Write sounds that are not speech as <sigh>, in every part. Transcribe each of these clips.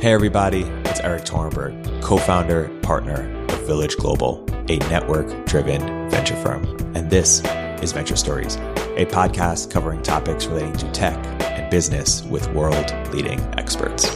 Hey, everybody, it's Erik Torenberg, co founder, partner of Village Global, a network driven venture firm. And this is Venture Stories, a podcast covering topics relating to tech and business with world leading experts.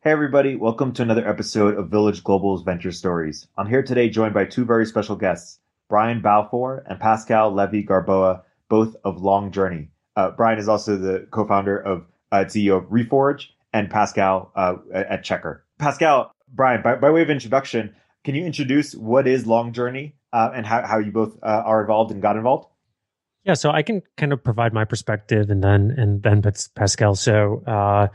Hey, everybody, welcome to another episode of Village Global's Venture Stories. I'm here today joined by two very special guests, Brian Balfour and Pascal Levy Garboua both of Long Journey. Uh, Brian is also the co-founder of uh, CEO of Reforge and Pascal uh, at Checkr. Pascal, Brian, by, by, way of introduction, can you introduce what is Long Journey uh, and how, how you both uh, are involved and got involved? Yeah, so I can kind of provide my perspective and then and then Pascal. So uh,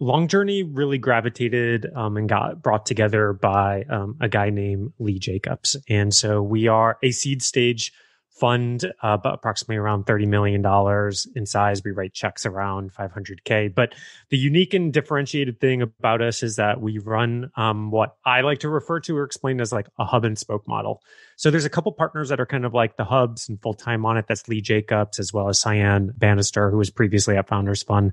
Long Journey really gravitated um, and got brought together by um, a guy named Lee Jacobs, and so we are a seed stage fund uh, approximately around $30 million in size. We write checks around 500K. But the unique and differentiated thing about us is that we run um, what I like to refer to or explain as like a hub and spoke model. So there's a couple partners that are kind of like the hubs and full time on it. That's Lee Jacobs as well as Cyan Bannister, who was previously at Founders Fund.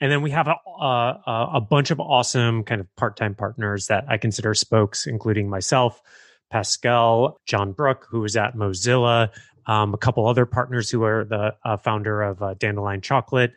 And then we have a, a, a bunch of awesome kind of part time partners that I consider spokes, including myself. Pascal, John Brook, who was at Mozilla, um, a couple other partners who are the uh, founder of uh, Dandelion Chocolate.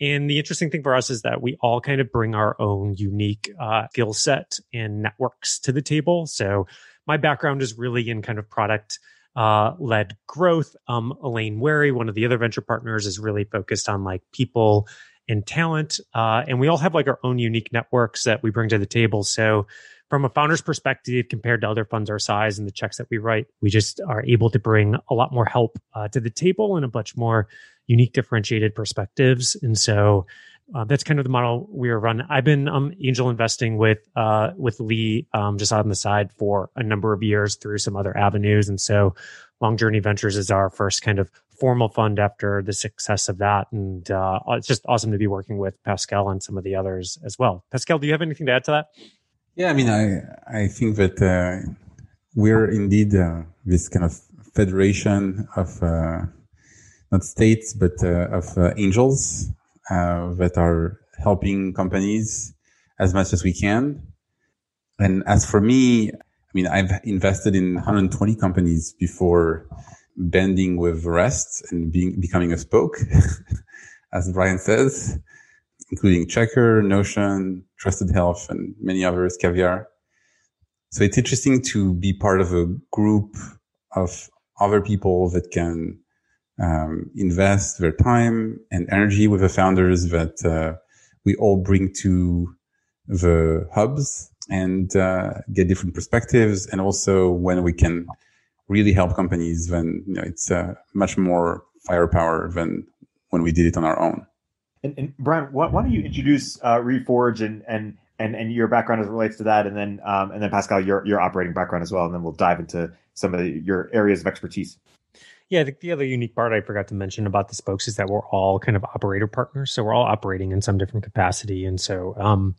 And the interesting thing for us is that we all kind of bring our own unique uh, skill set and networks to the table. So my background is really in kind of product uh, led growth. Um, Elaine Wherry, one of the other venture partners, is really focused on like people and talent. Uh, and we all have like our own unique networks that we bring to the table. So from a founder's perspective, compared to other funds our size and the checks that we write, we just are able to bring a lot more help uh, to the table and a bunch more unique, differentiated perspectives. And so uh, that's kind of the model we are run. I've been um, angel investing with uh, with Lee um, just on the side for a number of years through some other avenues, and so Long Journey Ventures is our first kind of formal fund after the success of that, and uh, it's just awesome to be working with Pascal and some of the others as well. Pascal, do you have anything to add to that? Yeah, I mean, I I think that uh, we're indeed uh, this kind of federation of uh, not states but uh, of uh, angels uh, that are helping companies as much as we can. And as for me, I mean, I've invested in 120 companies before bending with rest and being becoming a spoke, <laughs> as Brian says including Checkr, Notion, Trusted Health, and many others, Caviar. So it's interesting to be part of a group of other people that can um, invest their time and energy with the founders that uh, we all bring to the hubs and uh, get different perspectives. And also when we can really help companies, then you know, it's uh, much more firepower than when we did it on our own. And, and Brian, why, why, don't you introduce uh, Reforge and and and and your background as it relates to that, and then um, and then Pascal, your your operating background as well, and then we'll dive into some of the, your areas of expertise. Yeah, think the other unique part I forgot to mention about the spokes is that we're all kind of operator partners, so we're all operating in some different capacity, and so. Um,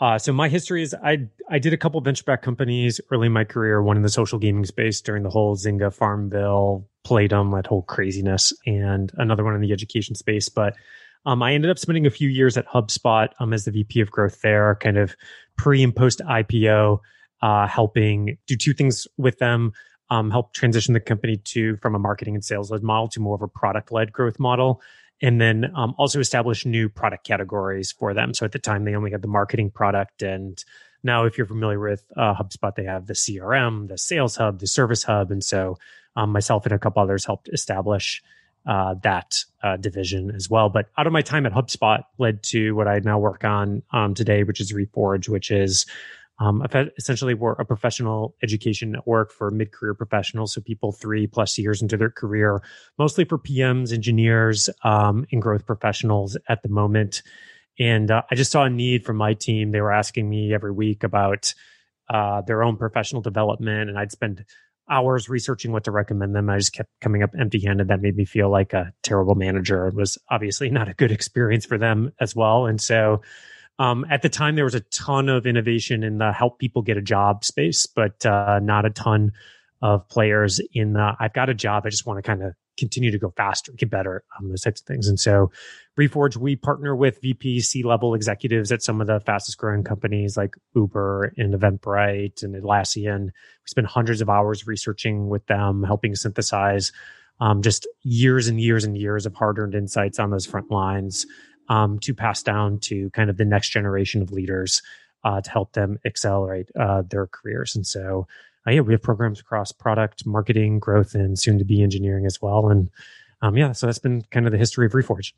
uh, so my history is I I did a couple venture back companies early in my career, one in the social gaming space during the whole Zynga Farmville, Playdom, that whole craziness, and another one in the education space. But um, I ended up spending a few years at HubSpot um, as the VP of growth there, kind of pre and post IPO, uh, helping do two things with them. Um, help transition the company to from a marketing and sales led model to more of a product led growth model, and then um, also establish new product categories for them. So at the time, they only had the marketing product, and now if you're familiar with uh, HubSpot, they have the CRM, the Sales Hub, the Service Hub, and so um, myself and a couple others helped establish uh, that uh, division as well. But out of my time at HubSpot led to what I now work on um, today, which is Reforge, which is um, essentially we're a professional education network for mid-career professionals, so people three plus years into their career, mostly for PMs, engineers, um, and growth professionals at the moment. And uh, I just saw a need from my team. They were asking me every week about uh, their own professional development, and I'd spend hours researching what to recommend them. I just kept coming up empty handed. That made me feel like a terrible manager. It was obviously <laughs> not a good experience for them as well. And so, um, at the time, there was a ton of innovation in the help people get a job space, but uh, not a ton of players in the I've got a job. I just want to kind of continue to go faster, get better, um, those types of things. And so, Reforge, we partner with VP C level executives at some of the fastest growing companies like Uber and Eventbrite and Atlassian. We spend hundreds of hours researching with them, helping synthesize um, just years and years and years of hard earned insights on those front lines um, to pass down to kind of the next generation of leaders uh, to help them accelerate uh, their careers. And so, uh, yeah, we have programs across product, marketing, growth, and soon to be engineering as well. And um, yeah, so that's been kind of the history of Reforge.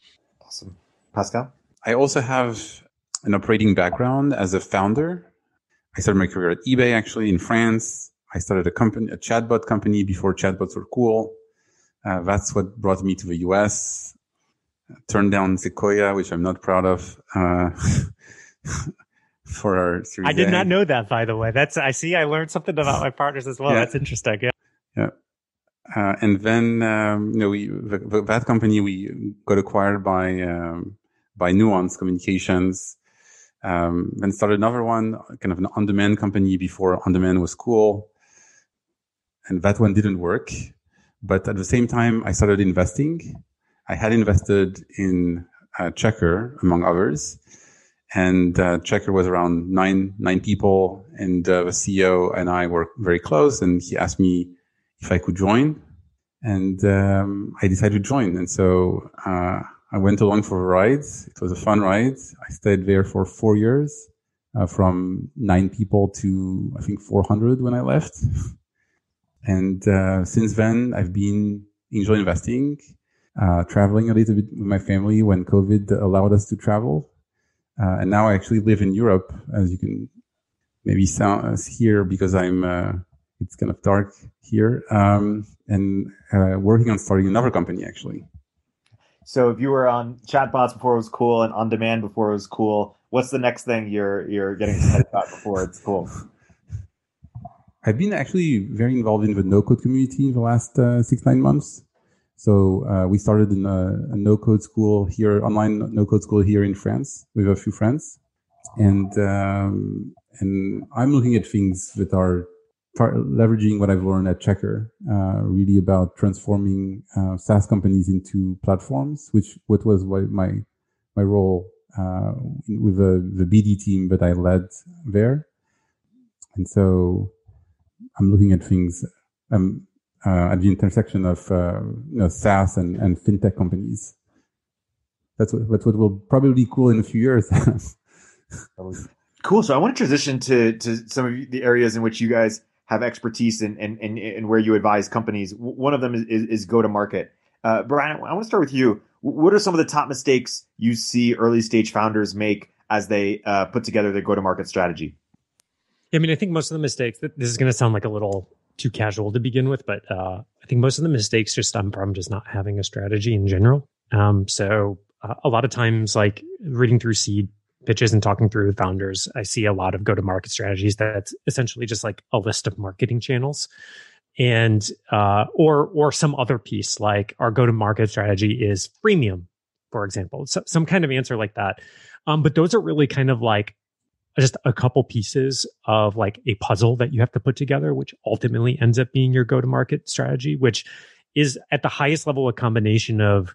Awesome. Pascal? I also have an operating background as a founder. I started my career at eBay actually in France. I started a company, a chatbot company before chatbots were cool. Uh, that's what brought me to the US. turned down Sequoia, which I'm not proud of. Uh, <laughs> for our series. I did a. not know that, by the way. That's I see. I learned something about <laughs> my partners as well. Yeah. That's interesting. Yeah. Yeah. Uh, and then um, you know we the, the, that company we got acquired by um, by Nuance Communications. Um, then started another one, kind of an on-demand company before on-demand was cool, and that one didn't work. But at the same time, I started investing. I had invested in uh, Checkr, among others, and uh, Checkr was around nine nine people, and uh, the CEO and I were very close. And he asked me if I could join, and um, I decided to join. And so uh, I went along for a ride. It was a fun ride. I stayed there for four years, uh, from nine people to I think 400 when I left. <laughs> and uh, since then, I've been enjoying investing. Uh, traveling a little bit with my family when COVID allowed us to travel. Uh, and now I actually live in Europe, as you can maybe sound, uh, hear because I'm, it's kind of dark here, um, and uh, working on starting another company actually. So if you were on chatbots before it was cool and on demand before it was cool, what's the next thing you're you're getting excited about before it's cool? <laughs> I've been actually very involved in the no code community in the last uh, six nine months. So uh, we started in a, a no code school here, online no code school here in France with a few friends, and um, and I'm looking at things that are tar- leveraging what I've learned at Checkr, uh, really about transforming uh, SaaS companies into platforms, which what was my my role uh, with the, the BD team that I led there, and so I'm looking at things. Um, uh, at the intersection of uh, you know, SaaS and, and fintech companies. That's what, that's what will probably be cool in a few years. <laughs> cool. So I want to transition to to some of the areas in which you guys have expertise and and and, and where you advise companies. One of them is, is, is go to market. Uh, Brian, I want to start with you. What are some of the top mistakes you see early stage founders make as they uh, put together their go to market strategy? Yeah, I mean, I think most of the mistakes. This is going to sound like a little too casual to begin with, but uh, I think most of the mistakes just stem from just not having a strategy in general. Um, so uh, a lot of times, like reading through seed pitches and talking through with founders, I see a lot of go to market strategies that's essentially just like a list of marketing channels. And uh, or or some other piece like our go to market strategy is freemium for example so, some kind of answer like that. Um, but those are really kind of like just a couple pieces of like a puzzle that you have to put together, which ultimately ends up being your go to market strategy, which is at the highest level a combination of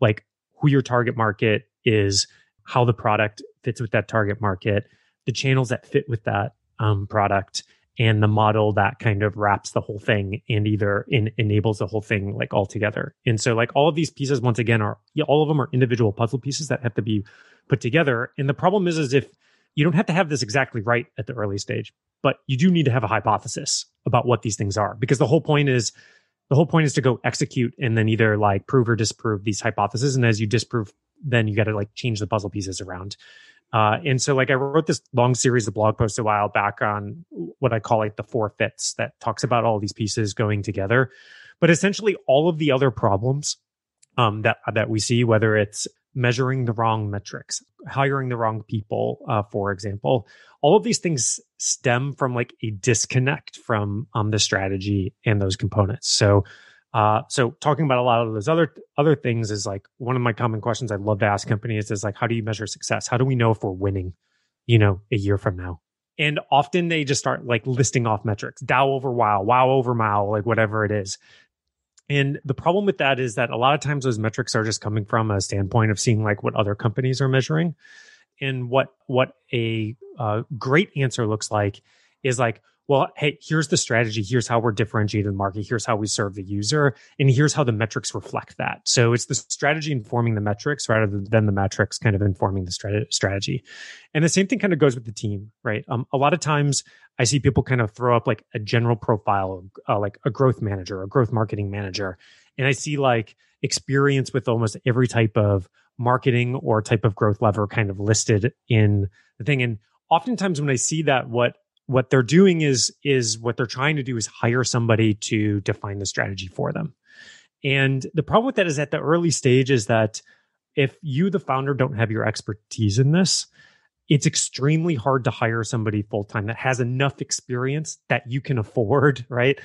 like who your target market is, how the product fits with that target market, the channels that fit with that um, product, and the model that kind of wraps the whole thing and either in, enables the whole thing like all together. And so like all of these pieces, once again, are all of them are individual puzzle pieces that have to be put together. And the problem is, is if you don't have to have this exactly right at the early stage, but you do need to have a hypothesis about what these things are because the whole point is the whole point is to go execute and then either like prove or disprove these hypotheses. And as you disprove, then you got to like change the puzzle pieces around. Uh, and so like I wrote this long series of blog posts a while back on what I call like the four fits that talks about all these pieces going together. But essentially all of the other problems um, that that we see, whether it's measuring the wrong metrics, hiring the wrong people, uh, for example. All of these things stem from like a disconnect from um, the strategy and those components. So, uh, so talking about a lot of those other other things is like one of my common questions I'd love to ask companies is like, how do you measure success? How do we know if we're winning, you know, a year from now? And often they just start like listing off metrics, DAU over WAU, WAU over MAU, like whatever it is. And the problem with that is that a lot of times those metrics are just coming from a standpoint of seeing like what other companies are measuring. And what what a uh, great answer looks like is like, well, hey, here's the strategy. Here's how we're differentiated in the market. Here's how we serve the user. And here's how the metrics reflect that. So it's the strategy informing the metrics rather than the metrics kind of informing the strategy. And the same thing kind of goes with the team, right? Um, a lot of times I see people kind of throw up like a general profile, uh, like a growth manager, a growth marketing manager. And I see like experience with almost every type of marketing or type of growth lever kind of listed in the thing. And oftentimes when I see that, what what they're doing is is what they're trying to do is hire somebody to define the strategy for them. And the problem with that is at the early stage is that if you, the founder, don't have your expertise in this, it's extremely hard to hire somebody full time that has enough experience that you can afford, <laughs> right,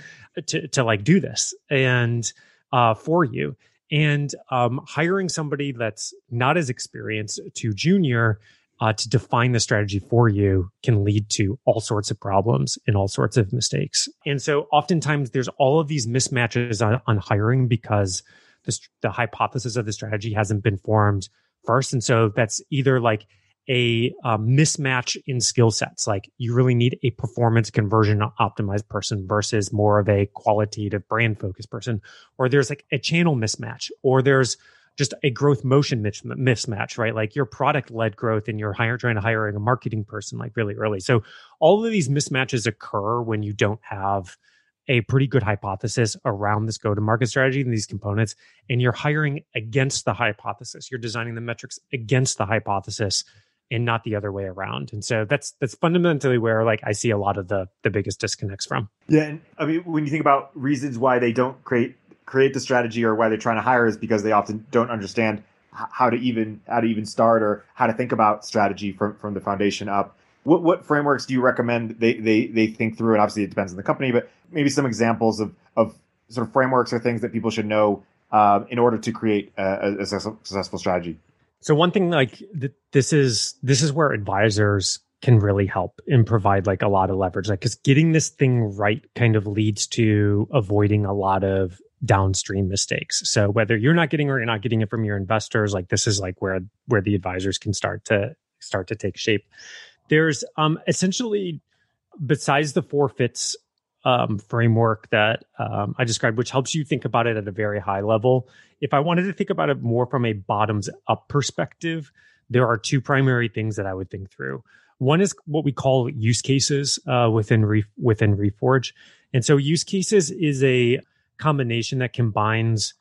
to to like do this and uh, for you. And um, hiring somebody that's not as experienced to junior uh, to define the strategy for you can lead to all sorts of problems and all sorts of mistakes. And so oftentimes there's all of these mismatches on, on hiring because the, the hypothesis of the strategy hasn't been formed first. And so that's either like a um, mismatch in skill sets. Like you really need a performance conversion optimized person versus more of a qualitative brand focused person, or there's like a channel mismatch, or there's just a growth motion mismatch, right? Like your product led growth and you're hire, trying to hire a marketing person like really early. So all of these mismatches occur when you don't have a pretty good hypothesis around this go to market strategy and these components, and you're hiring against the hypothesis. You're designing the metrics against the hypothesis and not the other way around. And so that's that's fundamentally where like I see a lot of the the biggest disconnects from. Yeah, and I mean when you think about reasons why they don't create create the strategy or why they're trying to hire is because they often don't understand how to even how to even start or how to think about strategy from from the foundation up. What what frameworks do you recommend they they they think through? And obviously it depends on the company, but maybe some examples of of sort of frameworks or things that people should know uh, in order to create a, a successful strategy. So one thing like th- this is this is where advisors can really help and provide like a lot of leverage like because getting this thing right kind of leads to avoiding a lot of downstream mistakes. So whether you're not getting or you're not getting it from your investors, like this is like where where the advisors can start to start to take shape. There's um essentially besides the four fits um, framework that um, I described, which helps you think about it at a very high level. If I wanted to think about it more from a bottoms up perspective, there are two primary things that I would think through. One is what we call use cases uh, within Re- within Reforge, and so use cases is a combination that combines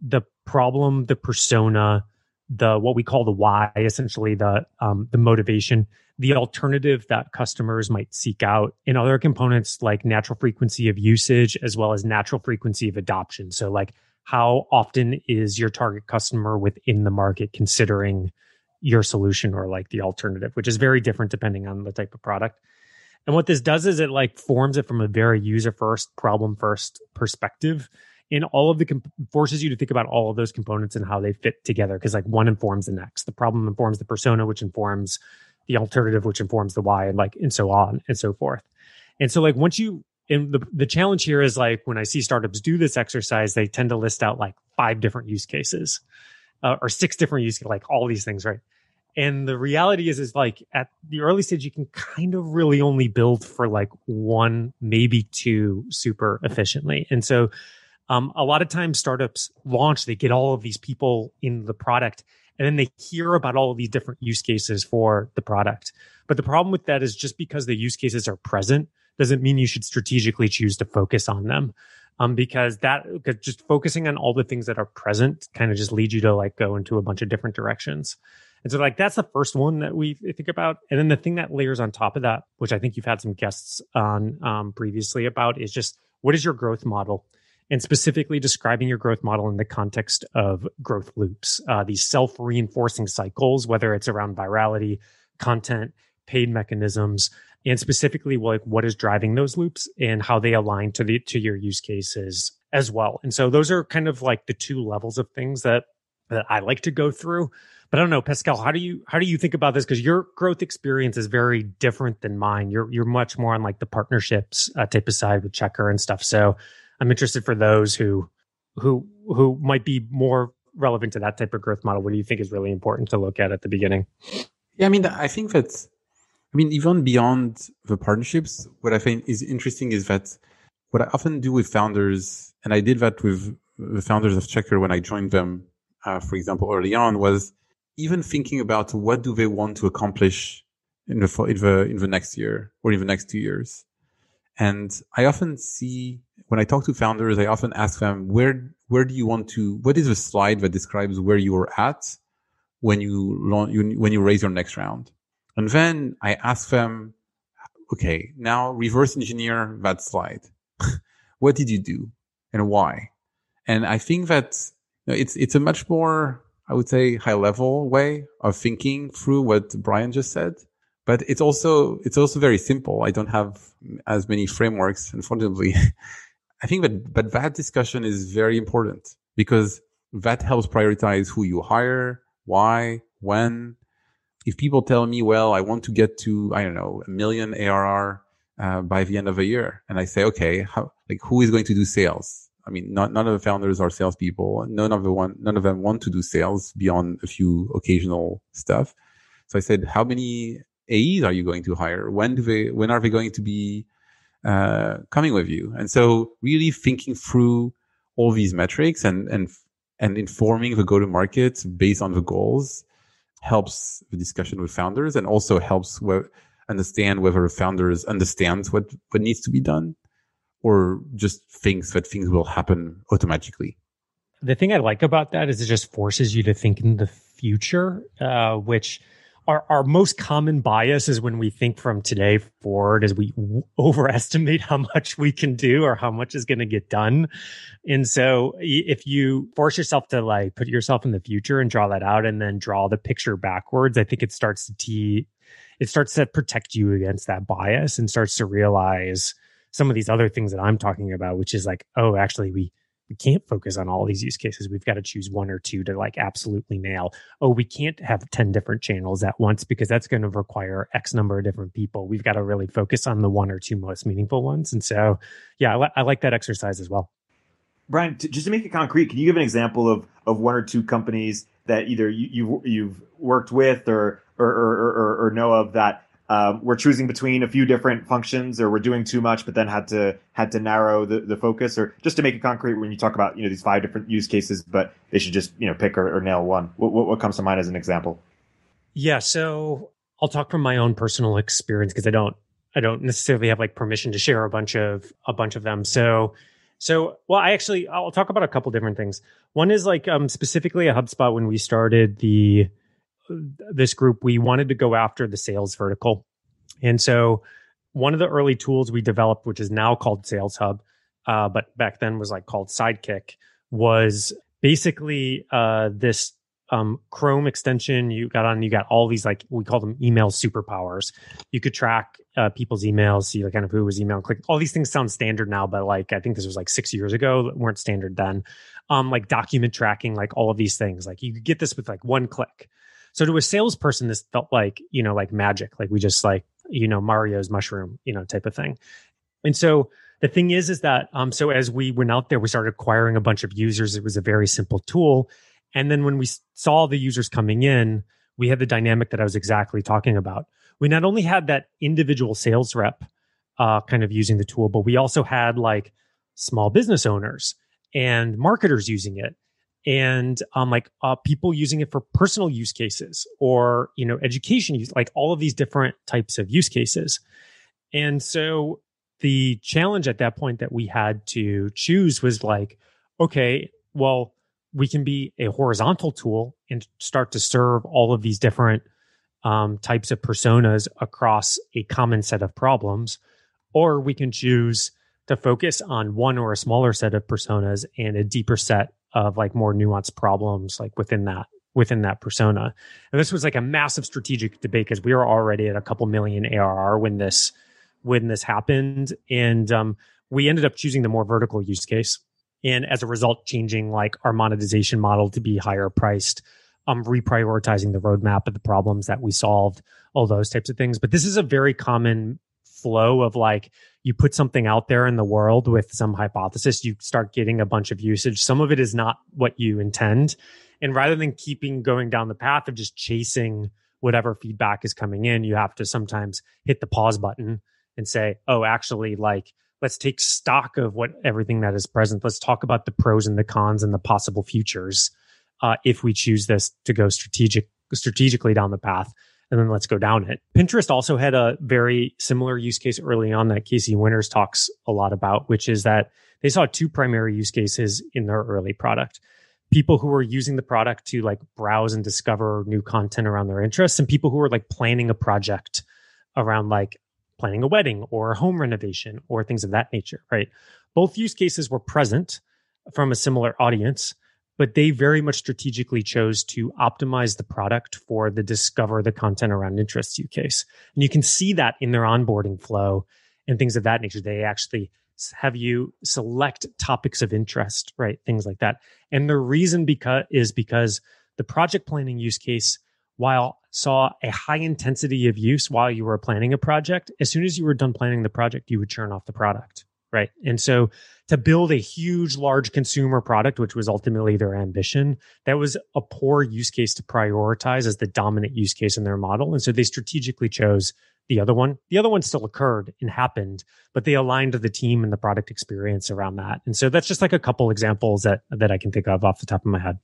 the problem, the persona, the what we call the why, essentially the um, the motivation, the alternative that customers might seek out, and other components like natural frequency of usage as well as natural frequency of adoption. So, like how often is your target customer within the market considering your solution or like the alternative, which is very different depending on the type of product. And what this does is it like forms it from a very user first, problem first perspective. In all of the comp- forces you to think about all of those components and how they fit together because like one informs the next. The problem informs the persona, which informs the alternative, which informs the why, and like and so on and so forth. And so like once you and the the challenge here is like when I see startups do this exercise, they tend to list out like five different use cases uh, or six different use cases, like all these things, right? And the reality is, is like at the early stage, you can kind of really only build for like one, maybe two super efficiently. And so, um, a lot of times startups launch, they get all of these people in the product and then they hear about all of these different use cases for the product. But the problem with that is just because the use cases are present doesn't mean you should strategically choose to focus on them. Um, because that just focusing on all the things that are present kind of just leads you to like go into a bunch of different directions. And so, like, that's the first one that we think about. And then the thing that layers on top of that, which I think you've had some guests on um, previously about, is just what is your growth model? And specifically describing your growth model in the context of growth loops, uh, these self reinforcing cycles, whether it's around virality, content, paid mechanisms, and specifically like what is driving those loops and how they align to the to your use cases as well. And so those are kind of like the two levels of things that that I like to go through. But I don't know, Pascal, how do you how do you think about this? Because your growth experience is very different than mine. You're you're much more on like the partnerships uh, type of side with Checkr and stuff. So I'm interested for those who who who might be more relevant to that type of growth model? What do you think is really important to look at at the beginning? Yeah, I mean, I think that, I mean, even beyond the partnerships, what I find is interesting is that what I often do with founders, and I did that with the founders of Checkr when I joined them, uh, for example, early on, was even thinking about what do they want to accomplish in the in the in the next year or in the next two years. And I often see when I talk to founders, I often ask them where where do you want to? What is the slide that describes where you are at when you when you raise your next round? And then I ask them, okay, now reverse engineer that slide. <laughs> what did you do and why? And I think that you know, it's it's a much more I would say high level way of thinking through what Brian just said. But it's also it's also very simple. I don't have as many frameworks, unfortunately. <laughs> I think that but that discussion is very important because that helps prioritize who you hire, why, when. If people tell me, well, I want to get to, I don't know, a million ARR uh, by the end of a year, and I say, okay, how, like, who is going to do sales? I mean, not, none of the founders are salespeople. None of the one, none of them want to do sales beyond a few occasional stuff. So I said, how many AEs are you going to hire? When do they, when are they going to be, uh, coming with you? And so really thinking through all these metrics and, and, and informing the go to market based on the goals helps the discussion with founders and also helps understand whether founders understand what, what needs to be done or just thinks that things will happen automatically. The thing I like about that is it just forces you to think in the future, uh, which our, our most common bias is when we think from today forward as we overestimate how much we can do or how much is going to get done. And so if you force yourself to like put yourself in the future and draw that out and then draw the picture backwards, I think it starts to te- it starts to protect you against that bias and starts to realize some of these other things that I'm talking about, which is like, oh, actually we we can't focus on all these use cases. We've got to choose one or two to like absolutely nail. Oh, we can't have 10 different channels at once because that's going to require X number of different people. We've got to really focus on the one or two most meaningful ones. And so, yeah, I, li- I like that exercise as well. Brian, t- just to make it concrete, can you give an example of, of one or two companies that either you, you you've worked with or or, or, or, or know of that um, we're choosing between a few different functions or we're doing too much but then had to had to narrow the, the focus or just to make it concrete when you talk about you know these five different use cases but they should just you know pick or, or nail one. What, what, comes to mind as an example? Yeah so i'll talk from my own personal experience because i don't i don't necessarily have like permission to share a bunch of a bunch of them. So so well i actually i'll talk about a couple different things. One is like um specifically at hubspot when we started the this group, we wanted to go after the sales vertical. And so one of the early tools we developed, which is now called Sales Hub, uh, but back then was like called Sidekick, was basically uh, this um, Chrome extension. You got on, you got all these like we call them email superpowers. You could track uh, people's emails, see like kind of who was email click. All these things sound standard now, but like I think this was like six years ago, weren't standard then. Um, like document tracking, like all of these things. Like you could get this with like one click. So to a salesperson, this felt like, you know, like magic, like we just like, you know, Mario's mushroom, you know, type of thing. And so the thing is, is that, um, so as we went out there, we started acquiring a bunch of users. It was a very simple tool. And then when we saw the users coming in, we had the dynamic that I was exactly talking about. We not only had that individual sales rep, uh, kind of using the tool, but we also had like small business owners and marketers using it and um, like uh, people using it for personal use cases or you know education use like all of these different types of use cases. And so the challenge at that point that we had to choose was like okay well we can be a horizontal tool and start to serve all of these different um, types of personas across a common set of problems or we can choose to focus on one or a smaller set of personas and a deeper set of like more nuanced problems like within that within that persona. And this was like a massive strategic debate because we were already at a couple million ARR when this when this happened, and um, we ended up choosing the more vertical use case, and as a result, changing like our monetization model to be higher priced. Um, reprioritizing the roadmap of the problems that we solved, all those types of things. But this is a very common flow of like you put something out there in the world with some hypothesis, you start getting a bunch of usage. Some of it is not what you intend. And rather than keeping going down the path of just chasing whatever feedback is coming in, you have to sometimes hit the pause button and say, oh, actually, like, let's take stock of what everything that is present. Let's talk about the pros and the cons and the possible futures uh, if we choose this to go strategic strategically down the path and then let's go down it. Pinterest also had a very similar use case early on that Casey Winters talks a lot about, which is that they saw two primary use cases in their early product. People who were using the product to like browse and discover new content around their interests, and people who were like planning a project around like planning a wedding or a home renovation or things of that nature, right? Both use cases were present from a similar audience, but they very much strategically chose to optimize the product for the discover the content around interests use case. And you can see that in their onboarding flow and things of that nature. They actually have you select topics of interest, right? Things like that. And the reason because is because the project planning use case, while saw a high intensity of use while you were planning a project, as soon as you were done planning the project, you would turn off the product right? And so to build a huge, large consumer product, which was ultimately their ambition, that was a poor use case to prioritize as the dominant use case in their model. And so they strategically chose the other one. The other one still occurred and happened, but they aligned the team and the product experience around that. And so that's just like a couple examples that that I can think of off the top of my head.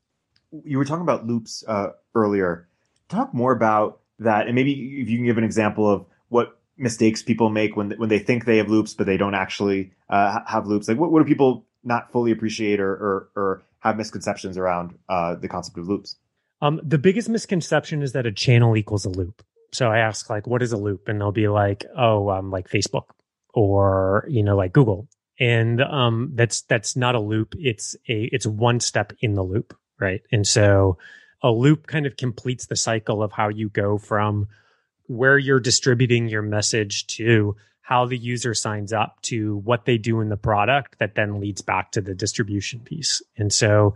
You were talking about loops uh, earlier. Talk more about that, and maybe if you can give an example of what mistakes people make when when they think they have loops but they don't actually uh, have loops. Like what, what do people not fully appreciate or or, or have misconceptions around uh, the concept of loops? Um, the biggest misconception is that a channel equals a loop. So i ask like what is a loop? And they'll be like oh um, like facebook or you know like google. And um, that's that's not a loop. It's a it's one step in the loop right? And so a loop kind of completes the cycle of how you go from where you're distributing your message to how the user signs up to what they do in the product that then leads back to the distribution piece. And so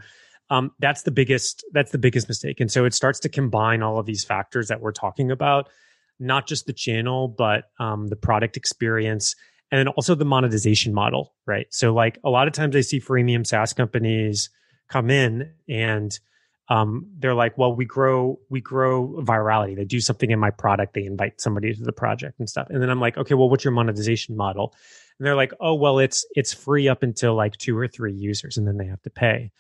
um, that's the biggest that's the biggest mistake. And so it starts to combine all of these factors that we're talking about not just the channel but um, the product experience and then also the monetization model right? So like a lot of times i see freemium saas companies come in and um, they're like, well, we grow, we grow virality. They do something in my product. They invite somebody to the project and stuff. And then I'm like, okay, well, what's your monetization model? And they're like, oh, well, it's, it's free up until like two or three users and then they have to pay.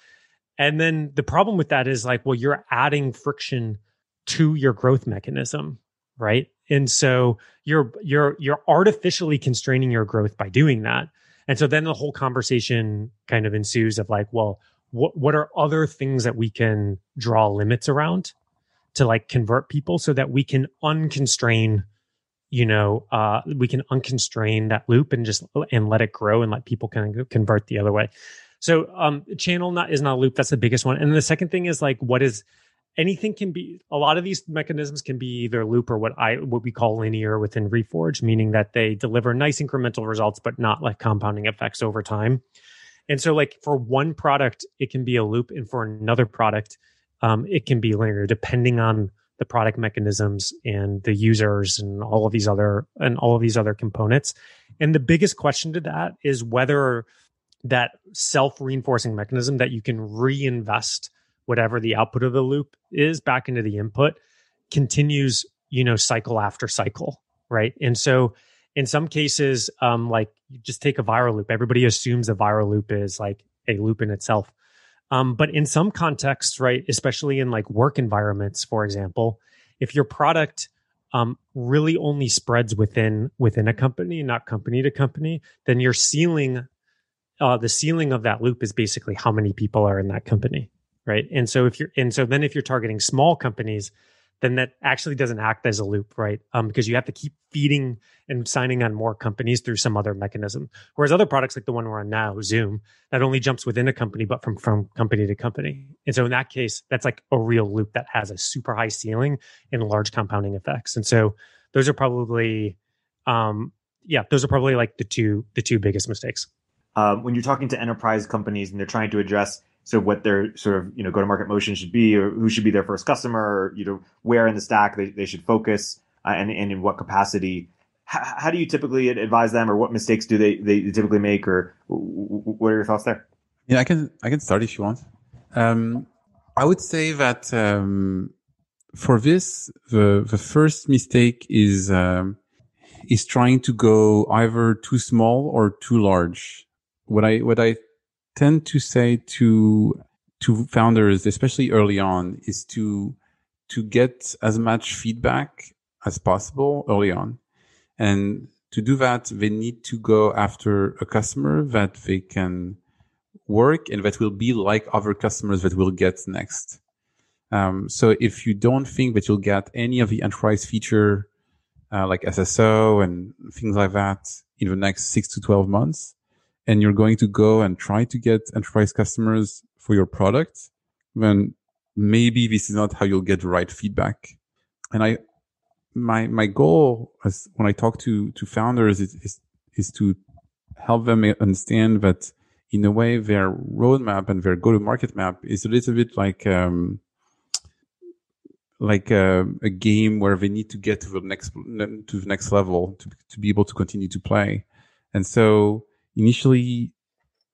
And then the problem with that is like, well, you're adding friction to your growth mechanism, right? And so you're, you're, you're artificially constraining your growth by doing that. And so then the whole conversation kind of ensues of like, well, what what are other things that we can draw limits around to like convert people so that we can unconstrain you know uh we can unconstrain that loop and just and let it grow and let people kind of convert the other way? So um channel not is not a loop. That's the biggest one. And the second thing is like what is anything can be a lot of these mechanisms can be either loop or what i what we call linear within reforge meaning that they deliver nice incremental results but not like compounding effects over time and so, like for one product, it can be a loop, and for another product, um, it can be linear, depending on the product mechanisms and the users and all of these other and all of these other components. And the biggest question to that is whether that self-reinforcing mechanism that you can reinvest whatever the output of the loop is back into the input continues, you know, cycle after cycle, right? And so in some cases, um, like you just take a viral loop. Everybody assumes a viral loop is like a loop in itself. Um, but in some contexts, right, especially in like work environments, for example, if your product um, really only spreads within within a company, not company to company, then your ceiling, uh, the ceiling of that loop is basically how many people are in that company, right? And so if you're and so then if you're targeting small companies, then that actually doesn't act as a loop, right? Um, because you have to keep feeding and signing on more companies through some other mechanism. Whereas other products like the one we're on now, Zoom, that only jumps within a company, but from from company to company. And so in that case, that's like a real loop that has a super high ceiling and large compounding effects. And so those are probably, um, yeah, those are probably like the two the two biggest mistakes. Um, when you're talking to enterprise companies and they're trying to address so what their sort of you know go to market motion should be or who should be their first customer or you know where in the stack they, they should focus uh, and, and in what capacity how, how do you typically advise them, or what mistakes do they they typically make, or what are your thoughts there? Yeah, I can I can start if you want. Um, I would say that um, for this, the the first mistake is um, is trying to go either too small or too large. What I what I tend to say to to founders, especially early on, is to to get as much feedback as possible early on. And to do that, they need to go after a customer that they can work and that will be like other customers that will get next. Um, so if you don't think that you'll get any of the enterprise feature, uh, like SSO and things like that in the next six to 12 months, and you're going to go and try to get enterprise customers for your product, then maybe this is not how you'll get the right feedback. And I, my, my goal as when I talk to, to founders is, is, is to help them understand that in a way their roadmap and their go to market map is a little bit like, um, like a, a, game where they need to get to the next to the next level to, to be able to continue to play. And so initially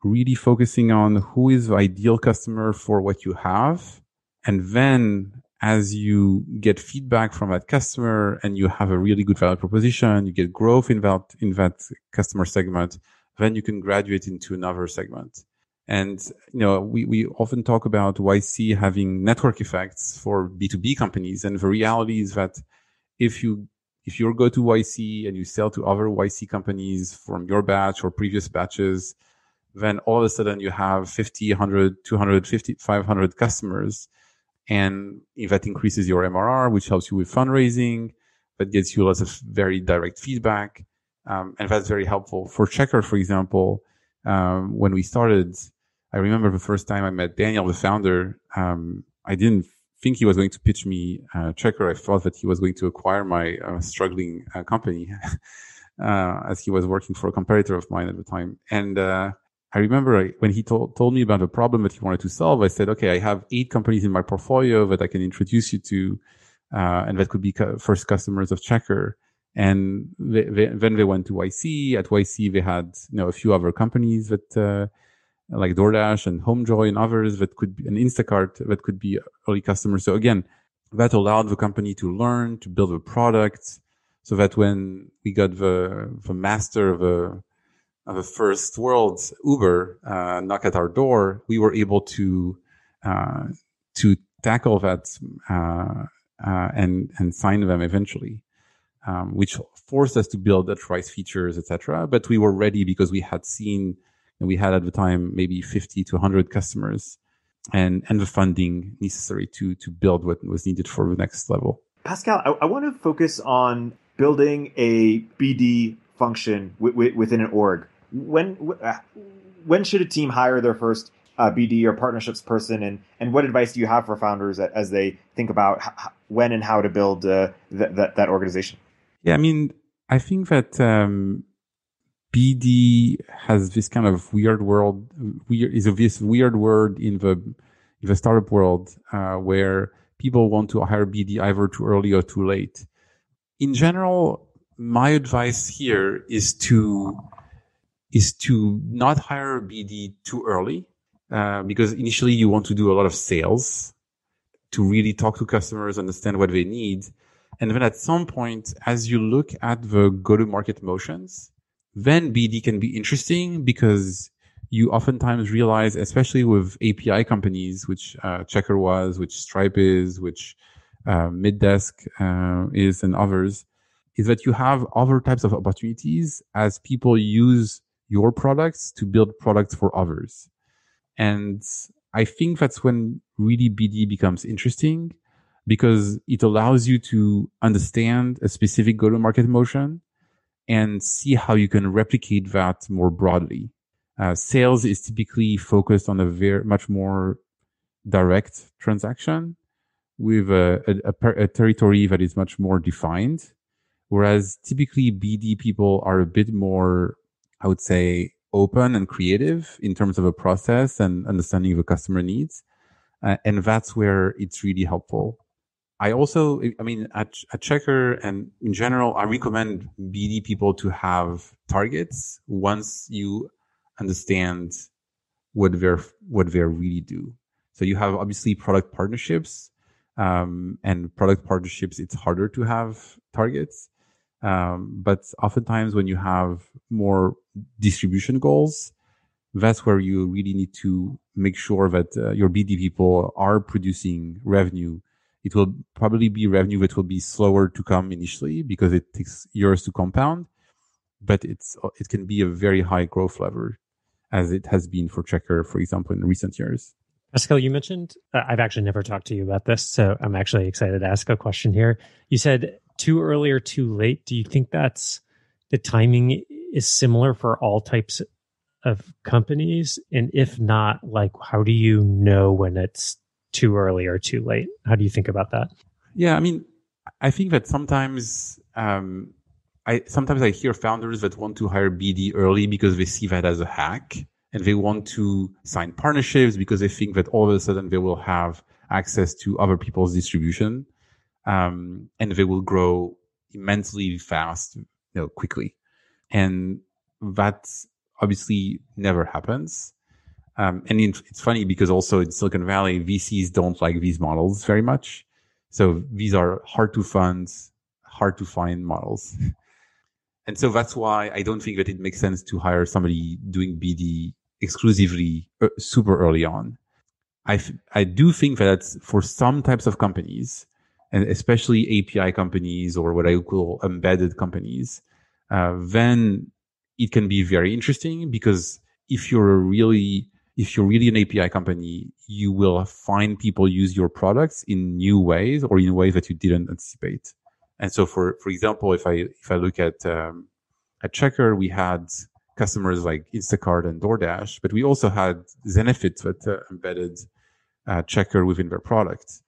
really focusing on who is the ideal customer for what you have. And then as you get feedback from that customer and you have a really good value proposition, you get growth in that, in that customer segment, then you can graduate into another segment. And, you know, we, we often talk about YC having network effects for B2B companies. And the reality is that if you, if you go to YC and you sell to other YC companies from your batch or previous batches, then all of a sudden you have 50, 100, 200, 50, 500 customers. And if that increases your MRR, which helps you with fundraising, that gets you lots of very direct feedback. Um, and that's very helpful for Checkr, for example. Um, when we started, I remember the first time I met Daniel, the founder. Um, I didn't think he was going to pitch me uh, Checkr. I thought that he was going to acquire my uh, struggling uh, company, <laughs> uh, as he was working for a competitor of mine at the time. And uh, I remember when he told, told me about a problem that he wanted to solve, I said, okay, I have eight companies in my portfolio that I can introduce you to, uh, and that could be first customers of Checkr. And they, they, then they went to YC. At YC, they had, you know, a few other companies that, uh, like DoorDash and HomeJoy and others that could be, an Instacart that could be early customers. So again, that allowed the company to learn, to build a product so that when we got the, the master of a, of the first world Uber uh, knock at our door, we were able to uh, to tackle that uh, uh and and sign them eventually, um, which forced us to build enterprise features, etc. But we were ready because we had seen and we had at the time maybe 50 to 100 customers and and the funding necessary to to build what was needed for the next level. Pascal, I, I want to focus on building a BD function w- w- within an org when uh, when should a team hire their first uh, BD or partnerships person, and and what advice do you have for founders as they think about how, when and how to build uh, that, that, that organization? Yeah, I mean, I think that um, BD has this kind of weird world. Weird is this weird word in the in the startup world uh, where people want to hire BD either too early or too late. In general, my advice here is to is to not hire BD too early, uh, because initially you want to do a lot of sales to really talk to customers, understand what they need. And then at some point, as you look at the go-to-market motions, then BD can be interesting because you oftentimes realize, especially with API companies, which uh, Checkr was, which Stripe is, which uh, Middesk uh, is, and others, is that you have other types of opportunities as people use your products to build products for others. And I think that's when really BD becomes interesting because it allows you to understand a specific go to market motion and see how you can replicate that more broadly. Uh, sales is typically focused on a very much more direct transaction with a, a, a, territory that is much more defined. Whereas typically BD people are a bit more I would say, open and creative in terms of a process and understanding the customer needs. Uh, and that's where it's really helpful. I also, I mean, at, at Checkr and in general, I recommend BD people to have targets once you understand what they're, what they really do. So you have obviously product partnerships, um, and product partnerships, it's harder to have targets. Um, but oftentimes when you have more distribution goals, that's where you really need to make sure that uh, your BD people are producing revenue. It will probably be revenue that will be slower to come initially because it takes years to compound, but it's it can be a very high growth lever, as it has been for Checkr, for example, in recent years. Pascal, you mentioned uh, I've actually never talked to you about this, so I'm actually excited to ask a question here. You said too early or too late. Do you think that's the timing is similar for all types of companies? And if not, like, how do you know when it's too early or too late? How do you think about that? Yeah, I mean, I think that sometimes, um, I sometimes I hear founders that want to hire BD early because they see that as a hack, and they want to sign partnerships because they think that all of a sudden they will have access to other people's distribution, um, and they will grow immensely fast, you know, quickly, and that obviously never happens. Um, and it's funny because also in Silicon Valley, VCs don't like these models very much. So these are hard to fund, hard to find models. <laughs> and so that's why I don't think that it makes sense to hire somebody doing BD exclusively uh, super early on. I, I do think that for some types of companies, and especially API companies or what I call embedded companies, uh, then it can be very interesting because if you're a really if you're really an API company, you will find people use your products in new ways or in ways that you didn't anticipate. And so, for for example, if I if I look at um, at Checkr, we had customers like Instacart and DoorDash, but we also had Zenefits that uh, embedded uh, Checkr within their product.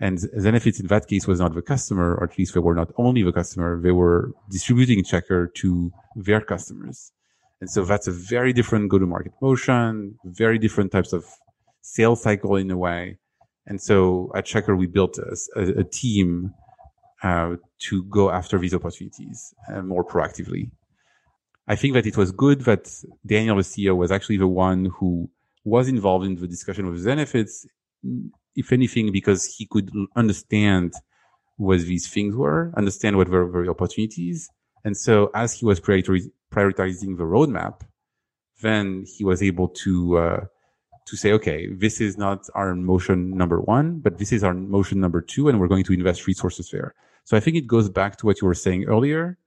And Zenefits in that case was not the customer, or at least they were not only the customer, they were distributing Checkr to their customers. And so that's a very different go to market motion, very different types of sales cycle in a way. And so at Checkr, we built a, a, a team uh, to go after these opportunities uh, more proactively. I think that it was good that Daniel, the CEO, was actually the one who was involved in the discussion with Zenefits if anything, because he could understand what these things were, understand what were the opportunities. And so as he was prioritizing the roadmap, then he was able to, uh, to say, okay, this is not our motion number one, but this is our motion number two, and we're going to invest resources there. So I think it goes back to what you were saying earlier,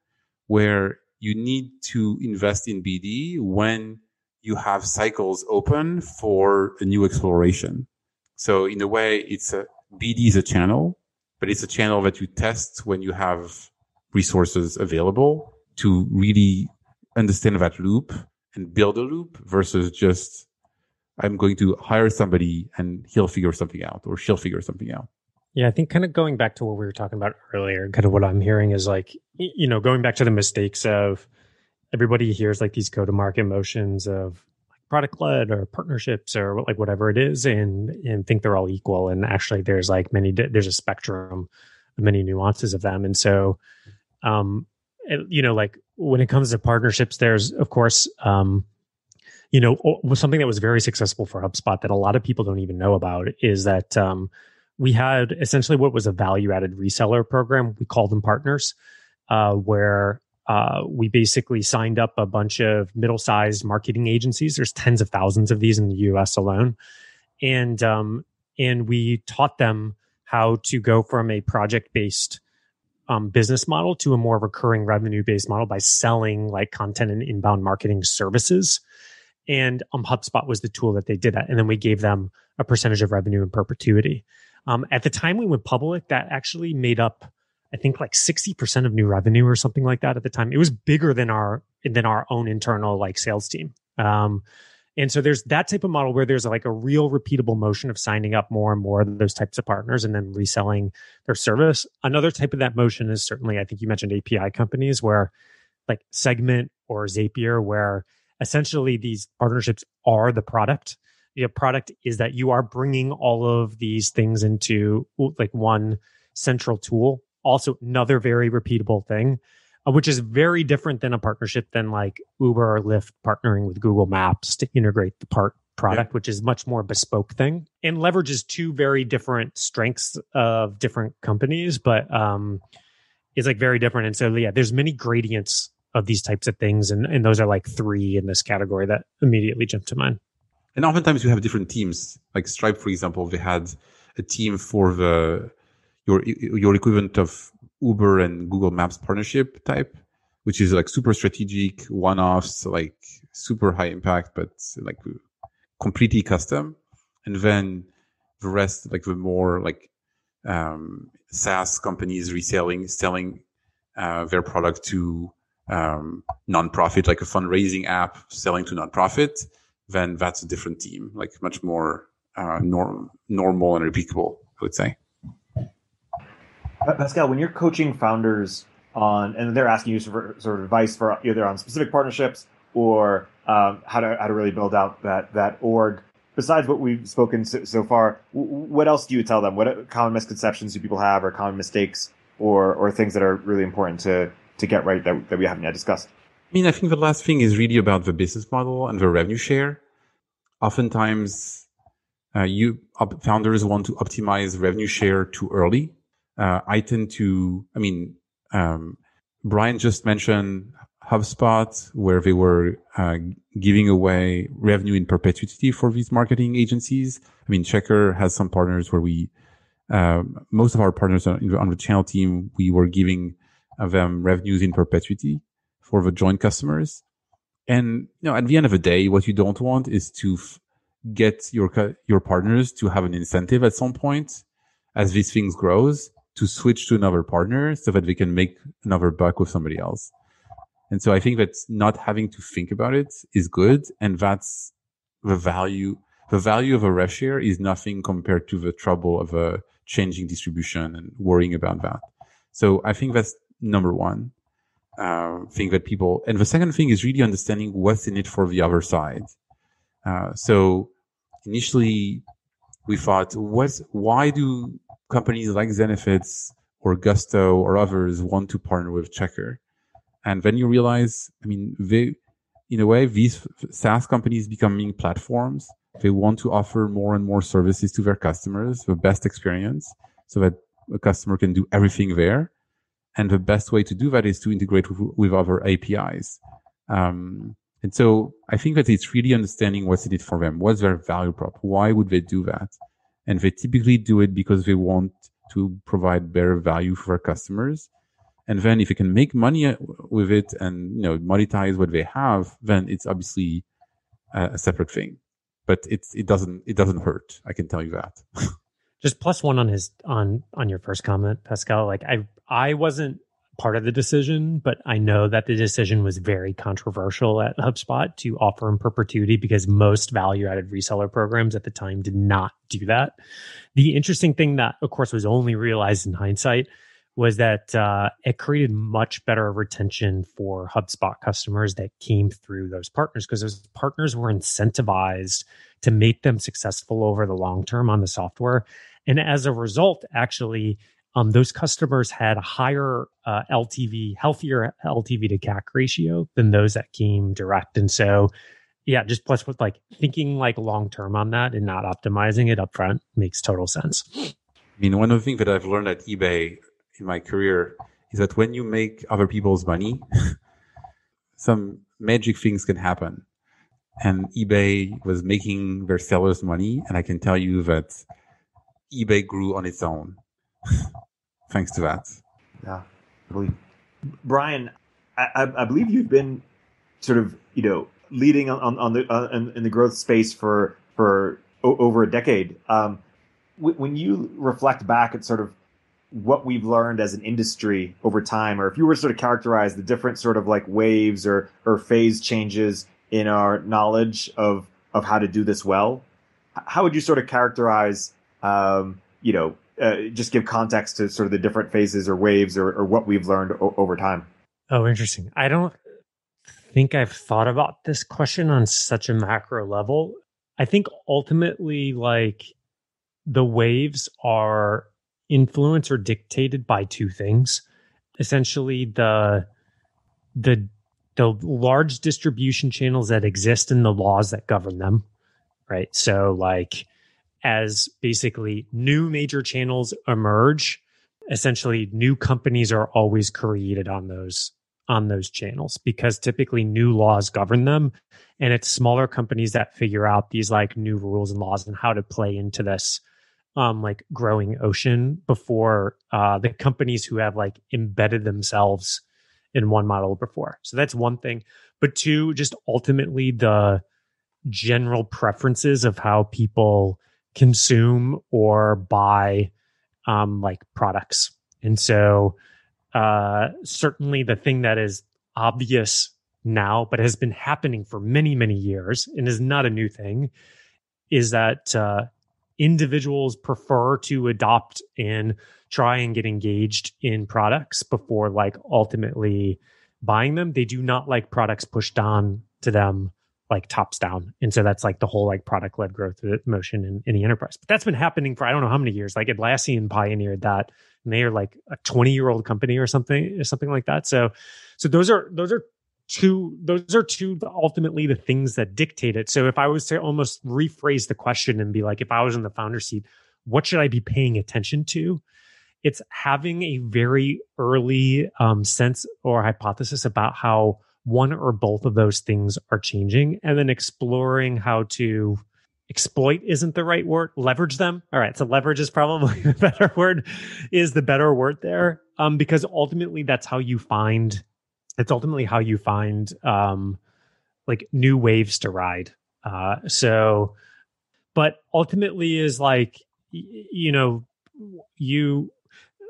where you need to invest in BD when you have cycles open for a new exploration. So in a way, it's a BD is a channel, but it's a channel that you test when you have resources available to really understand that loop and build a loop versus just I'm going to hire somebody and he'll figure something out or she'll figure something out. Yeah, I think kind of going back to what we were talking about earlier, kind of what I'm hearing is like, you know, going back to the mistakes of everybody hears like these go to market motions of like product led or partnerships or like whatever it is and and think they're all equal and actually there's like many there's a spectrum of many nuances of them and so um you know like when it comes to partnerships there's of course um you know something that was very successful for HubSpot that a lot of people don't even know about is that um we had essentially what was a value added reseller program we called them partners uh where uh, we basically signed up a bunch of middle-sized marketing agencies. There's tens of thousands of these in the U.S. alone, and um, and we taught them how to go from a project-based um, business model to a more recurring revenue-based model by selling like content and inbound marketing services. And um, HubSpot was the tool that they did that, and then we gave them a percentage of revenue in perpetuity. Um, at the time we went public, that actually made up I think like 60% of new revenue or something like that at the time. It was bigger than our than our own internal like sales team. Um, and so there's that type of model where there's like a real repeatable motion of signing up more and more of those types of partners and then reselling their service. Another type of that motion is certainly, I think you mentioned API companies where like Segment or Zapier, where essentially these partnerships are the product. The product is that you are bringing all of these things into like one central tool. Also, another very repeatable thing, uh, which is very different than a partnership than like Uber or Lyft partnering with Google Maps to integrate the part product, yeah. which is much more bespoke thing and leverages two very different strengths of different companies, but um, it's like very different. And so, yeah, there's many gradients of these types of things, and and those are like three in this category that immediately jump to mind. And oftentimes you have different teams. Like Stripe, for example, they had a team for the your your equivalent of Uber and Google Maps partnership type, which is like super strategic, one offs, like super high impact, but like completely custom. And then the rest, like the more like um, SaaS companies reselling, selling uh, their product to um, nonprofit, like a fundraising app selling to nonprofit, then that's a different team, like much more uh, norm, normal and repeatable, I would say. Pascal, when you're coaching founders on, and they're asking you for sort of advice for either on specific partnerships or um, how to how to really build out that that org. Besides what we've spoken so, so far, what else do you tell them? What common misconceptions do people have, or common mistakes, or or things that are really important to to get right that, that we haven't yet discussed? I mean, I think the last thing is really about the business model and the revenue share. Oftentimes, uh, you founders want to optimize revenue share too early. Uh, I tend to, I mean, um, Brian just mentioned HubSpot, where they were uh, giving away revenue in perpetuity for these marketing agencies. I mean, Checkr has some partners where we, uh, most of our partners on, on, the channel team, we were giving them revenues in perpetuity for the joint customers. And you know, at the end of the day, what you don't want is to f- get your your partners to have an incentive at some point as these things grows to switch to another partner so that they can make another buck with somebody else. And so I think that not having to think about it is good. And that's the value. The value of a rev share is nothing compared to the trouble of a changing distribution and worrying about that. So I think that's number one uh, thing that people, and the second thing is really understanding what's in it for the other side. Uh, so initially we thought, what's, why do companies like Zenefits or Gusto or others want to partner with Checkr. And then you realize, I mean, they, in a way, these SaaS companies becoming platforms. They want to offer more and more services to their customers, the best experience, so that a customer can do everything there. And the best way to do that is to integrate with, with other APIs. Um, and so I think that it's really understanding what's in it for them. What's their value prop? Why would they do that? And they typically do it because they want to provide better value for customers and then if you can make money uh, with it and, you know, monetize what they have, then it's obviously a, separate thing. But it's, it doesn't, it doesn't hurt. I can tell you that. <laughs> Just plus one on his, on, on your first comment, Pascal. Like I, I wasn't part of the decision, but I know that the decision was very controversial at HubSpot to offer in perpetuity because most value added reseller programs at the time did not do that. The interesting thing that, of course, was only realized in hindsight was that uh, it created much better retention for HubSpot customers that came through those partners because those partners were incentivized to make them successful over the long term on the software. And as a result, actually, um, those customers had a higher uh, LTV, healthier LTV to CAC ratio than those that came direct. And so, yeah, just plus with like thinking like long term on that and not optimizing it upfront makes total sense. I mean, one of the things that I've learned at eBay in my career is that when you make other people's money, <laughs> some magic things can happen. And eBay was making their sellers money. And I can tell you that eBay grew on its own thanks to that. Yeah, I believe. Brian, I, I, believe you've been sort of, you know, leading on, on the uh, in, in, the growth space for for o- over a decade. Um, w- when you reflect back at sort of what we've learned as an industry over time, or if you were to sort of characterize the different sort of like waves or or phase changes in our knowledge of of how to do this well, how would you sort of characterize, um, you know, uh, just give context to sort of the different phases or waves or, or what we've learned o- over time? Oh, interesting. I don't think I've thought about this question on such a macro level. I think ultimately, like the waves are influenced or dictated by two things. Essentially, the the the large distribution channels that exist and the laws that govern them, right? So, like, as basically new major channels emerge, essentially new companies are always created on those on those channels because typically new laws govern them. And it's smaller companies that figure out these like new rules and laws and how to play into this um like growing ocean before uh the companies who have like embedded themselves in one model before. So that's one thing. But two just ultimately the general preferences of how people consume or buy um like products and so uh, certainly the thing that is obvious now, but has been happening for many, many years and is not a new thing, is that uh, individuals prefer to adopt and try and get engaged in products before like ultimately buying them. They do not like products pushed on to them like tops down. And so that's like the whole like product led growth motion in, in the enterprise. But that's been happening for I don't know how many years. Like Atlassian pioneered that and they are like a 20 year old company or something or something like that. So so those are those are two those are two ultimately the things that dictate it. So if I was to almost rephrase the question and be like, if I was in the founder seat, what should I be paying attention to? It's having a very early um, sense or hypothesis about how one or both of those things are changing. And then exploring how to exploit isn't the right word leverage them. All right so leverage is probably <laughs> the better word is the better word there. Um because ultimately that's how you find it's ultimately how you find um like new waves to ride. Uh so but ultimately is like you know you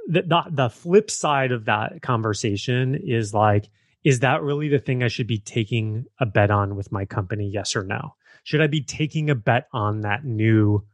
the, the the flip side of that conversation is like is that really the thing I should be taking a bet on with my company? Yes or no? Should I be taking a bet on that new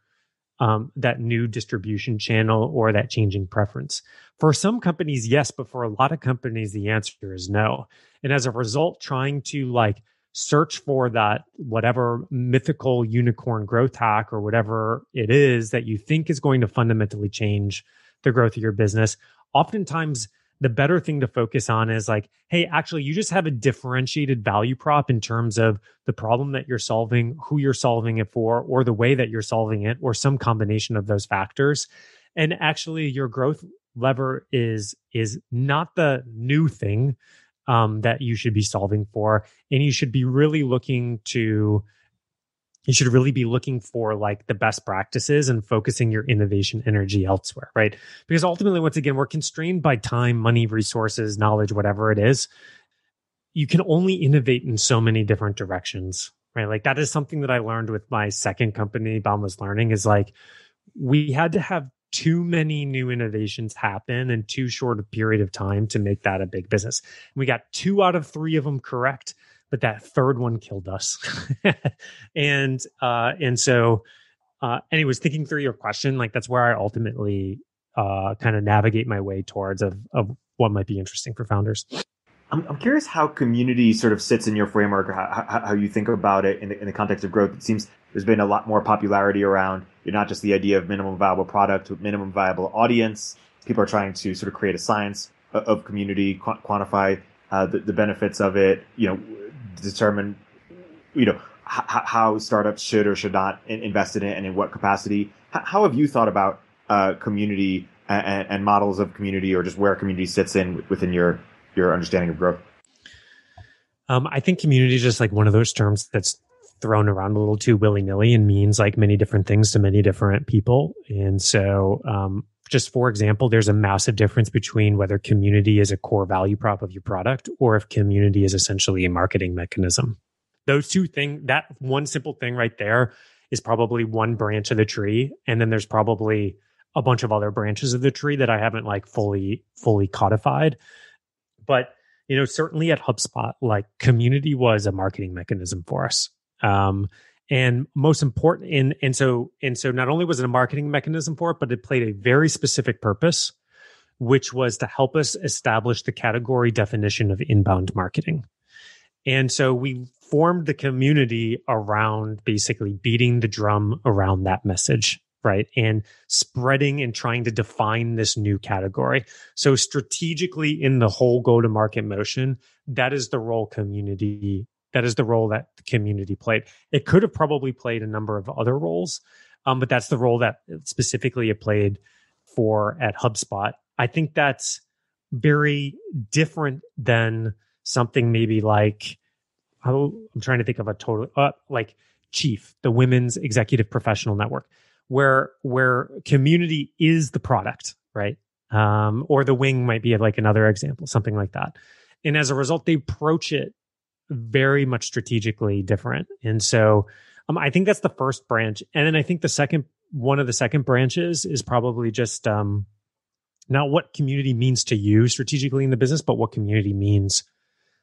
um, that new distribution channel or that changing preference? For some companies, yes, but for a lot of companies, the answer is no. And as a result, trying to like search for that whatever mythical unicorn growth hack or whatever it is that you think is going to fundamentally change the growth of your business, oftentimes the better thing to focus on is like, hey, actually, you just have a differentiated value prop in terms of the problem that you're solving, who you're solving it for, or the way that you're solving it, or some combination of those factors. And actually, your growth lever is is not the new thing um, that you should be solving for, and you should be really looking to you should really be looking for like the best practices and focusing your innovation energy elsewhere, right? Because ultimately, once again, we're constrained by time, money, resources, knowledge, whatever it is. You can only innovate in so many different directions, right? Like that is something that I learned with my second company, Boundless Learning, is like we had to have too many new innovations happen in too short a period of time to make that a big business. We got two out of three of them correct but that third one killed us. <laughs> and uh, and so, uh, anyways, thinking through your question, like that's where I ultimately uh, kind of navigate my way towards of of what might be interesting for founders. I'm, I'm curious how community sort of sits in your framework, or how, how, how you think about it in the, in the context of growth. It seems there's been a lot more popularity around you're not just the idea of minimum viable product, minimum viable audience. People are trying to sort of create a science of, community, qu- quantify uh, the, the benefits of it. You know, determine, you know, h- how startups should or should not invest in it and in what capacity. H- how have you thought about uh, community and, and, models of community, or just where community sits in within your your understanding of growth? Um, I think community is just like one of those terms that's thrown around a little too willy nilly and means like many different things to many different people. And so, um, just for example, there's a massive difference between whether community is a core value prop of your product or if community is essentially a marketing mechanism. Those two things, that one simple thing right there is probably one branch of the tree. And then there's probably a bunch of other branches of the tree that I haven't like fully, fully codified. But, you know, certainly at HubSpot, like community was a marketing mechanism for us. Um, and most important in and so and so not only was it a marketing mechanism for it but it played a very specific purpose which was to help us establish the category definition of inbound marketing and so we formed the community around basically beating the drum around that message right? And spreading and trying to define this new category. So strategically in the whole go to market motion, that is the role community that is the role that the community played. It could have probably played a number of other roles, um, but that's the role that specifically it played for at HubSpot. I think that's very different than something maybe like I'm trying to think of a total uh, like Chief, the Women's Executive Professional Network, where where community is the product, right? Um, or the wing might be like another example, something like that. And as a result, they approach it very much strategically different. And so um, I think that's the first branch. And then I think the second one of the second branches is probably just um, not what community means to you strategically in the business, but what community means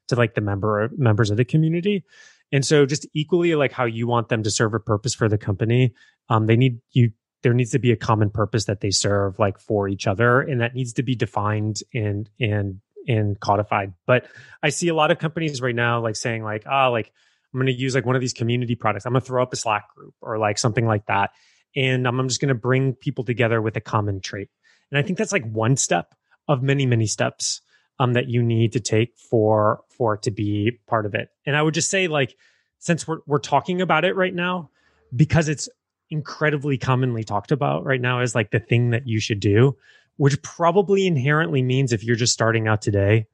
to like the member members of the community. And so just equally like how you want them to serve a purpose for the company, um, they need you there needs to be a common purpose that they serve like for each other and that needs to be defined and and and codified. But I see a lot of companies right now like saying like, ah, oh, like I'm going to use like one of these community products. I'm going to throw up a Slack group or like something like that. And I'm just going to bring people together with a common trait. And I think that's like one step of many, many steps um, that you need to take for for it to be part of it. And I would just say like, since we're we're talking about it right now, because it's incredibly commonly talked about right now as like the thing that you should do which probably inherently means if you're just starting out today,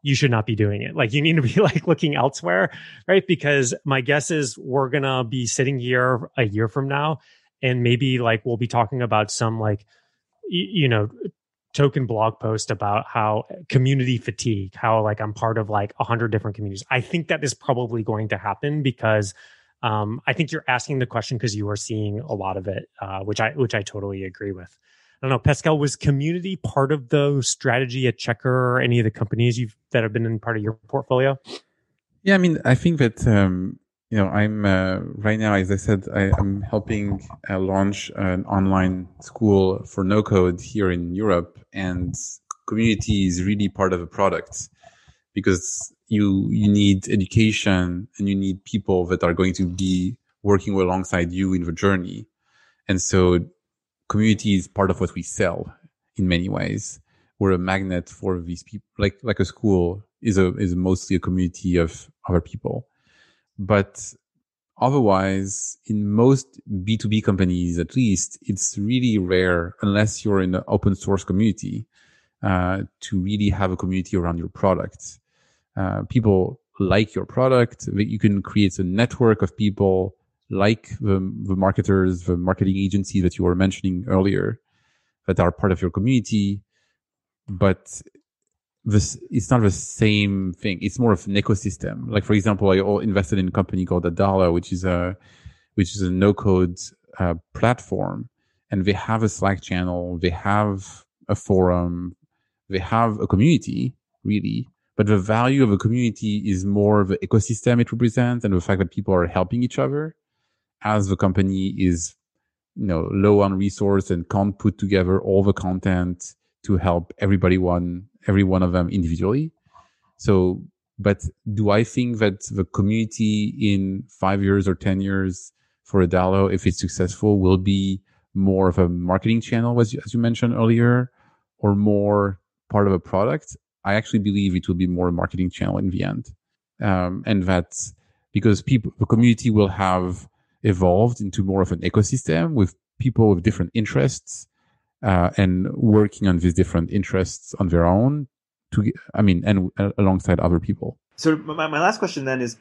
you should not be doing it. Like you need to be <laughs> like looking elsewhere, right? Because my guess is we're going to be sitting here a year from now and maybe like we'll be talking about some like, you know, token blog post about how community fatigue, how like I'm part of like a hundred different communities. I think that is probably going to happen because um, I think you're asking the question because you are seeing a lot of it, uh, which I which I totally agree with. I don't know, Pascal, was community part of the strategy at Checkr or any of the companies you've that have been in part of your portfolio? Yeah, I mean, I think that um, you know, I'm uh, right now, as I said, I, am helping uh, launch an online school for no code here in Europe, and community is really part of the product because you you need education and you need people that are going to be working alongside you in the journey, and so community is part of what we sell in many ways. We're a magnet for these people, like like a school is a is mostly a community of other people. But otherwise, in most B two B companies, at least, it's really rare unless you're in an open source community uh, to really have a community around your product. Uh, people like your product. You can create a network of people like the, the marketers, the marketing agency that you were mentioning earlier that are part of your community. But this, it's not the same thing. It's more of an ecosystem. Like, for example, I all invested in a company called Adalo, which is a, which is a no code uh, platform and they have a Slack channel. They have a forum. They have a community really. But the value of a community is more of the ecosystem it represents and the fact that people are helping each other as the company is you know low on resource and can't put together all the content to help everybody one every one of them individually. So but do i think that the community in five years or ten years for adalo if it's successful will be more of a marketing channel as you, as you mentioned earlier or more part of a product? I actually believe it will be more a marketing channel in the end. Um, and that's because people the community will have evolved into more of an ecosystem with people with different interests uh, and working on these different interests on their own to i mean and uh, alongside other people. So my, my last question then is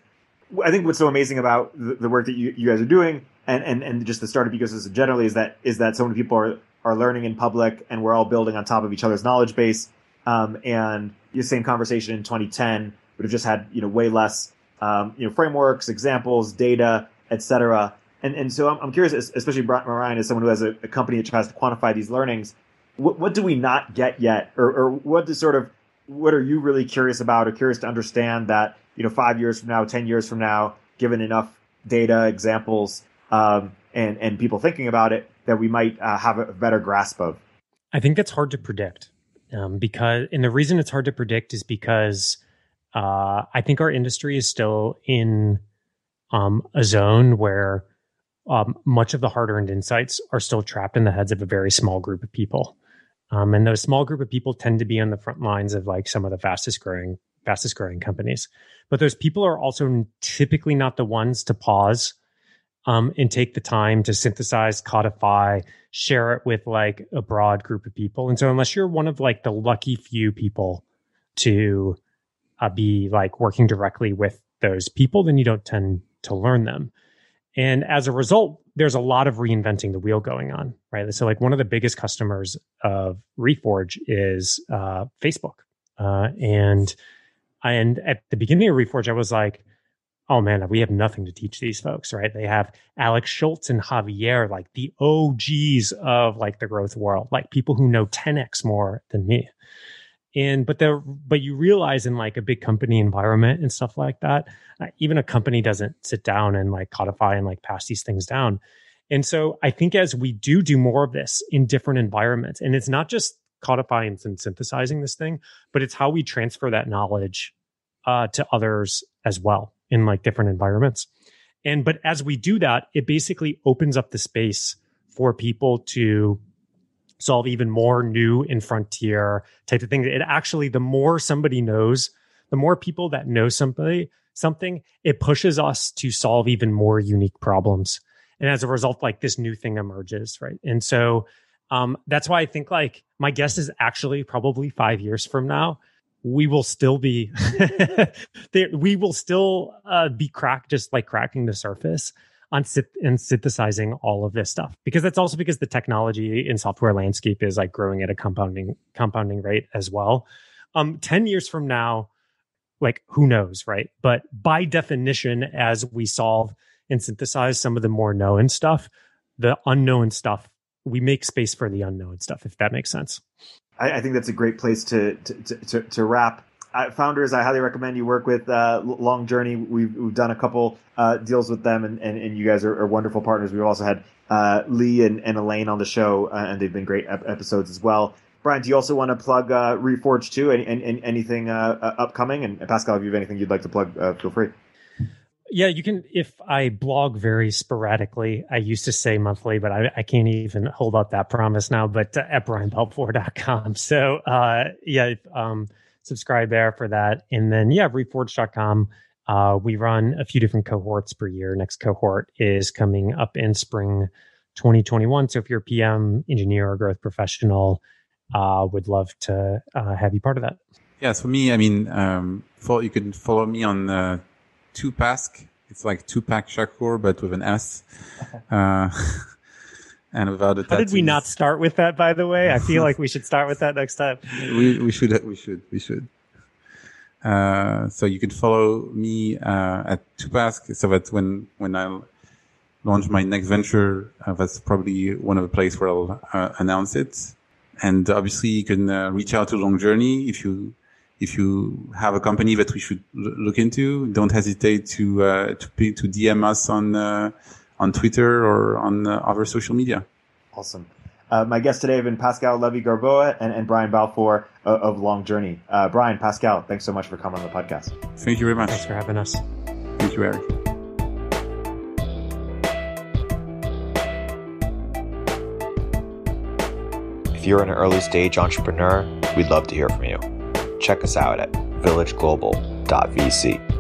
i think what's so amazing about the, the work that you, you guys are doing and, and, and just the startup ecosystem generally is that is that so many people are, are learning in public and we're all building on top of each other's knowledge base. Um, and the same conversation in 2010 would have just had you know way less um, you know frameworks examples data etc. And and so I'm, I'm curious, especially Brian, as someone who has a, a, company that tries to quantify these learnings, what, what do we not get yet, or, or what does sort of what are you really curious about, or curious to understand that you know five years from now, ten years from now, given enough data, examples, um, and and people thinking about it, that we might uh, have a better grasp of. I think that's hard to predict, um, because and the reason it's hard to predict is because uh, I think our industry is still in um, a zone where um, much of the hard earned insights are still trapped in the heads of a very small group of people. Um, and those small group of people tend to be on the front lines of like some of the fastest growing, fastest growing companies. But those people are also typically not the ones to pause um, and take the time to synthesize, codify, share it with like a broad group of people. And so, unless you're one of like the lucky few people to uh, be like working directly with those people, then you don't tend to learn them. And as a result, there's a lot of reinventing the wheel going on, right? So, like one of the biggest customers of Reforge is uh, Facebook, uh, and and at the beginning of Reforge, I was like, oh man, we have nothing to teach these folks, right? They have Alex Schultz and Javier, like the OGs of like the growth world, like people who know 10x more than me and but there but you realize in like a big company environment and stuff like that uh, even a company doesn't sit down and like codify and like pass these things down. And so i think as we do do more of this in different environments and it's not just codifying and synthesizing this thing but it's how we transfer that knowledge uh, to others as well in like different environments. And but as we do that it basically opens up the space for people to solve even more new and frontier type of things. It actually, the more somebody knows, the more people that know somebody, something, it pushes us to solve even more unique problems. And as a result, like this new thing emerges, right? And so um, that's why I think like my guess is actually probably five years from now, we will still be, <laughs> we will still uh, be cracked, just like cracking the surface on and synthesizing all of this stuff. Because that's also because the technology in software landscape is like growing at a compounding compounding rate as well. Um 10 years from now like who knows right? But by definition as we solve and synthesize some of the more known stuff the unknown stuff we make space for the unknown stuff if that makes sense. I, I think that's a great place to to, to, to wrap uh, founders, I highly recommend you work with uh, Long Journey. We've, we've done a couple uh, deals with them, and, and, and you guys are, are, wonderful partners. We've also had uh, Lee and, and, Elaine on the show, uh, and they've been great ep- episodes as well. Brian, do you also want to plug uh, Reforge too? Any anything upcoming? And Pascal, if you have anything you'd like to plug, feel free. Yeah, you can. If I blog very sporadically, I used to say monthly, but I, I can't even hold up that promise now. But at brianbalfour.com. So, uh, yeah, um, subscribe there for that. And then, yeah, reforge.com. Uh, we run a few different cohorts per year. Next cohort is coming up in spring 2021. So if you're a PM, engineer, or growth professional, uh, would love to uh, have you part of that. Yeah, so me, I mean, um, follow, you can follow me on uh, Tupask. It's like Tupac Shakur, but with an S. <laughs> Uh, <laughs> and without a How did we not start with that? By the way, I feel like we should start with that next time. <laughs> we we should we should we should. Uh, so you can follow me uh, at Tupask, so that when when I launch my next venture, uh, that's probably one of the places where I'll uh, announce it. And obviously, you can uh, reach out to Long Journey if you if you have a company that we should l- look into. Don't hesitate to uh, to to DM us on on Twitter or on uh, other social media. Awesome. Uh, my guests today have been Pascal Levy Garboa and, and Brian Balfour of, of Long Journey. Uh, Brian, Pascal, thanks so much for coming on the podcast. Thank you very much. Thanks for having us. Thank you, Erik. If you're an early stage entrepreneur, we'd love to hear from you. Check us out at villageglobal.vc.